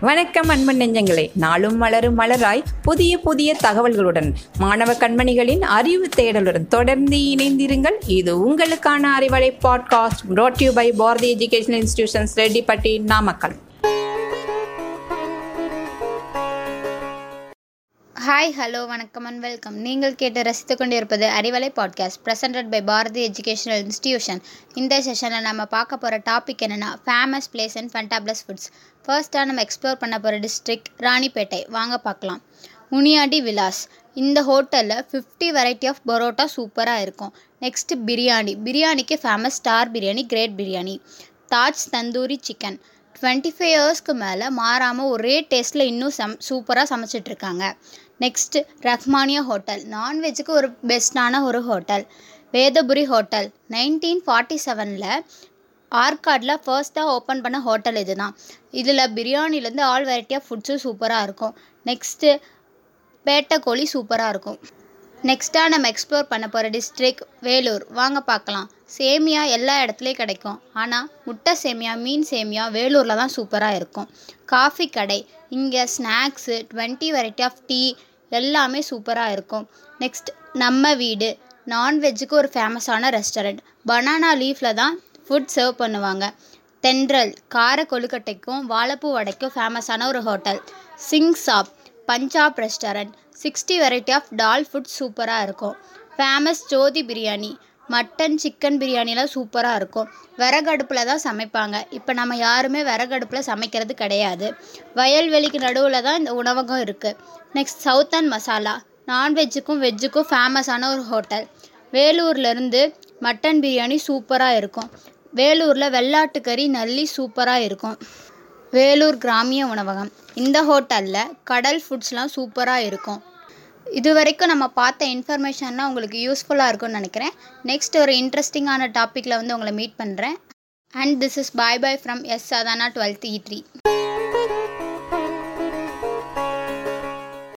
வணக்கம் அன்பன் நெஞ்சங்களே. நாளும் மலரும் மலராய் புதிய புதிய தகவல்களுடன் மாணவ கண்மணிகளின் அறிவு தேடலுடன் தொடர்ந்து இணைந்திருங்கள். இது உங்களுக்கான Arivalai podcast brought you by Bharathi education institutions Rettipatti Namakkal hi hello வணக்கம் அண்ட் வெல்கம் நீங்கள் கேட்டு ரசித்து கொண்டிருப்பது Arivalai podcast presented by Bharathi educational institution இந்த செஷனில் நம்ம பார்க்க போகிற டாபிக் என்னென்னா ஃபேமஸ் பிளேஸ் அண்ட் ஃபண்டாப்ளஸ் ஃபுட்ஸ் ஃபர்ஸ்ட்டாக நம்ம எக்ஸ்ப்ளோர் பண்ண போகிற டிஸ்ட்ரிக்ட் ராணிப்பேட்டை. வாங்க பார்க்கலாம். உனியாடி விலாஸ். இந்த ஹோட்டலில் ஃபிஃப்டி வெரைட்டி ஆஃப் பரோட்டா சூப்பராக இருக்கும். நெக்ஸ்ட்டு பிரியாணி. பிரியாணிக்கு famous star biryani great biryani. Taj tandoori chicken twenty five இயர்ஸ்க்கு மேலே மாறாமல் ஒரே டேஸ்ட்டில் இன்னும் சம் சூப்பராக சமைச்சிட்ருக்காங்க நெக்ஸ்ட்டு ரஹ்மானியா ஹோட்டல். நான்வெஜ்ஜுக்கு ஒரு பெஸ்ட்டான ஒரு hotel. Vedapuri hotel. Nineteen forty செவனில் ஆர்காடில் ஃபர்ஸ்ட்டாக ஓப்பன் பண்ண ஹோட்டல் இது தான் இதில் பிரியாணிலேருந்து ஆல் வெரைட்டி ஆஃப் ஃபுட்ஸும் சூப்பராக இருக்கும். நெக்ஸ்ட்டு பேட்டை கோழி சூப்பராக இருக்கும் நெக்ஸ்ட்டாக நம்ம எக்ஸ்ப்ளோர் பண்ண போகிற டிஸ்ட்ரிக் வேலூர். வாங்க பார்க்கலாம். சேமியா எல்லா இடத்துலையும் கிடைக்கும். ஆனால் முட்டை சேமியா மீன் சேமியா வேலூரில் தான் சூப்பராக இருக்கும். காஃபி கடை. இங்கே snacks twenty variety of tea எல்லாமே சூப்பராக இருக்கும். நெக்ஸ்ட் நம்ம வீடு. நான்வெஜ்ஜுக்கு ஒரு ஃபேமஸான ரெஸ்டாரண்ட் பனானா லீஃபில் தான் ஃபுட் சர்வ் பண்ணுவாங்க. தென்றல் கார கொழுக்கட்டைக்கும் வாழைப்பூ வடைக்கும் ஃபேமஸான ஒரு hotel Singh Saab Punjab restaurant sixty variety of dal food சூப்பராக இருக்கும். Famous Jothi biryani. Mutton chicken பிரியாணிலாம் சூப்பராக இருக்கும். விறகடுப்பில் தான் சமைப்பாங்க. இப்போ நம்ம யாருமே விறகடுப்பில் சமைக்கிறது கிடையாது. வயல்வெளிக்கு நடுவில் தான் இந்த உணவகம் இருக்குது நெக்ஸ்ட் சவுத்தன் மசாலா நான்வெஜ்ஜுக்கும் வெஜ்ஜுக்கும் ஃபேமஸான ஒரு ஹோட்டல் வேலூர்லேருந்து மட்டன் பிரியாணி சூப்பராக இருக்கும். வேலூரில் வெள்ளாட்டுக்கறி நல்லி சூப்பராக இருக்கும். வேலூர் கிராமிய உணவகம். இந்த ஹோட்டலில் கடல் ஃபுட்ஸ்லாம் சூப்பராக இருக்கும். இது வரைக்கும் நம்ம பார்த்த இன்ஃபர்மேஷன்லாம் உங்களுக்கு யூஸ்ஃபுல்லாக இருக்கும்னு நினைக்கிறேன். நெக்ஸ்ட் ஒரு இன்ட்ரெஸ்டிங்கான டாப்பிக்கில் வந்து உங்களை மீட் பண்ணுறேன் and this is bye bye from S Sadhana twelfth E three